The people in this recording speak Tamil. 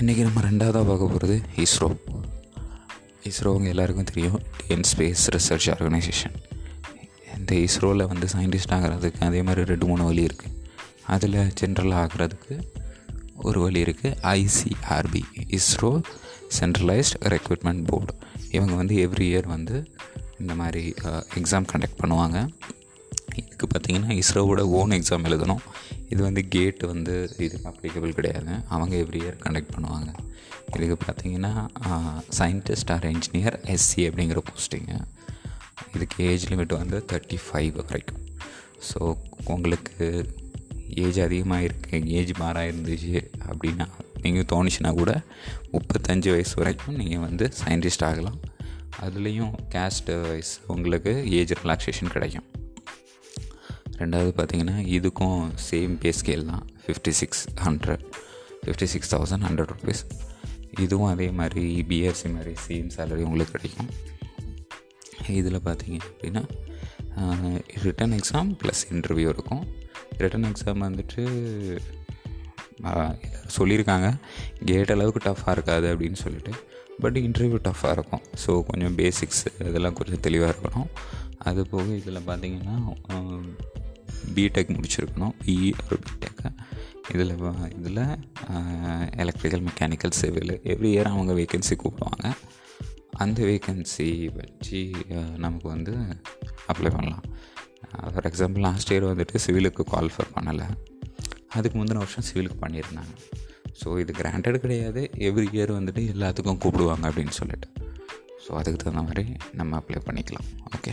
இன்றைக்கி நம்ம ரெண்டாவதாக பார்க்க போகிறது இஸ்ரோ. இஸ்ரோங்க எல்லாருக்கும் தெரியும் இந்தியன் ஸ்பேஸ் ரிசர்ச் ஆர்கனைசேஷன் இந்த இஸ்ரோவில் வந்து சயின்டிஸ்ட் ஆகிறதுக்கு அதே மாதிரி ரெண்டு மூணு வழி இருக்குது அதில் ஜென்ரலாக ஆகிறதுக்கு ஒரு வழி இருக்குது ICRB ISRO centralised recruitment board இவங்க வந்து எவ்ரி இயர் வந்து இந்த மாதிரி uh, எக்ஸாம் கண்டக்ட் பண்ணுவாங்க. இதுக்கு பார்த்திங்கன்னா இஸ்ரோவோட ஓன் எக்ஸாம் எழுதணும். இது வந்து கேட் வந்து இது அப்ளிகபிள் கிடையாது. அவங்க எவ்ரி இயர் கண்டக்ட் பண்ணுவாங்க. இதுக்கு பார்த்திங்கன்னா சயின்டிஸ்ட் ஆர் என்ஜினியர் எஸ்சி அப்படிங்கிற போஸ்டிங்கு இதுக்கு ஏஜ் லிமிட் வந்து தேர்ட்டி ஃபைவ் வரைக்கும். ஸோ உங்களுக்கு ஏஜ் அதிகமாக இருக்குது ஏஜ் மாறாக இருந்துச்சு அப்படின்னா நீங்கள் தோணுச்சுன்னா கூட முப்பத்தஞ்சு வயசு வரைக்கும் நீங்கள் வந்து சயின்டிஸ்ட் ஆகலாம். அதுலேயும் கேஸ்ட் வைஸ் உங்களுக்கு ஏஜ் ரிலாக்ஸேஷன் கிடைக்கும். ரெண்டாவது பார்த்திங்கன்னா இதுக்கும் சேம் பே ஸ்கேல் தான். Fifty six hundred fifty six thousand hundred rupees இதுவும் அதே மாதிரி பிஎஸ்சி மாதிரி சேம் சேலரி உங்களுக்கு கிடைக்கும். இதில் பார்த்தீங்க அப்படின்னா ரிட்டன் எக்ஸாம் ப்ளஸ் இன்டர்வியூ இருக்கும். ரிட்டன் எக்ஸாம் வந்துட்டு சொல்லியிருக்காங்க. கேட் அளவுக்கு டஃப்பாக இருக்காது அப்படின்னு சொல்லிட்டு. பட் இன்டர்வியூ டஃப்பாக இருக்கும். ஸோ கொஞ்சம் பேசிக்ஸ் இதெல்லாம் கொஞ்சம் தெளிவாக இருக்கணும். அது போக இதில் பார்த்திங்கன்னா பிடெக் முடிச்சிருக்கணும். பிஇ ஒரு பிடெக்கு இதில் இதில் electrical mechanical civil every year அவங்க வேக்கன்சி கூப்பிடுவாங்க. அந்த வேக்கன்சி வச்சு நமக்கு வந்து அப்ளை பண்ணலாம். ஃபார் எக்ஸாம்பிள் லாஸ்ட் இயர் வந்துட்டு சிவிலுக்கு குவாலிஃபை பண்ணலை. அதுக்கு முந்தின வருஷம் சிவிலுக்கு பண்ணியிருந்தாங்க. ஸோ இது கிராண்டட் கிடையாது. எவ்ரி இயர் வந்துட்டு எல்லாத்துக்கும் கூப்பிடுவாங்க அப்படின்னு சொல்லிட்டு. ஸோ அதுக்கு தகுந்த மாதிரி நம்ம அப்ளை பண்ணிக்கலாம். ஓகே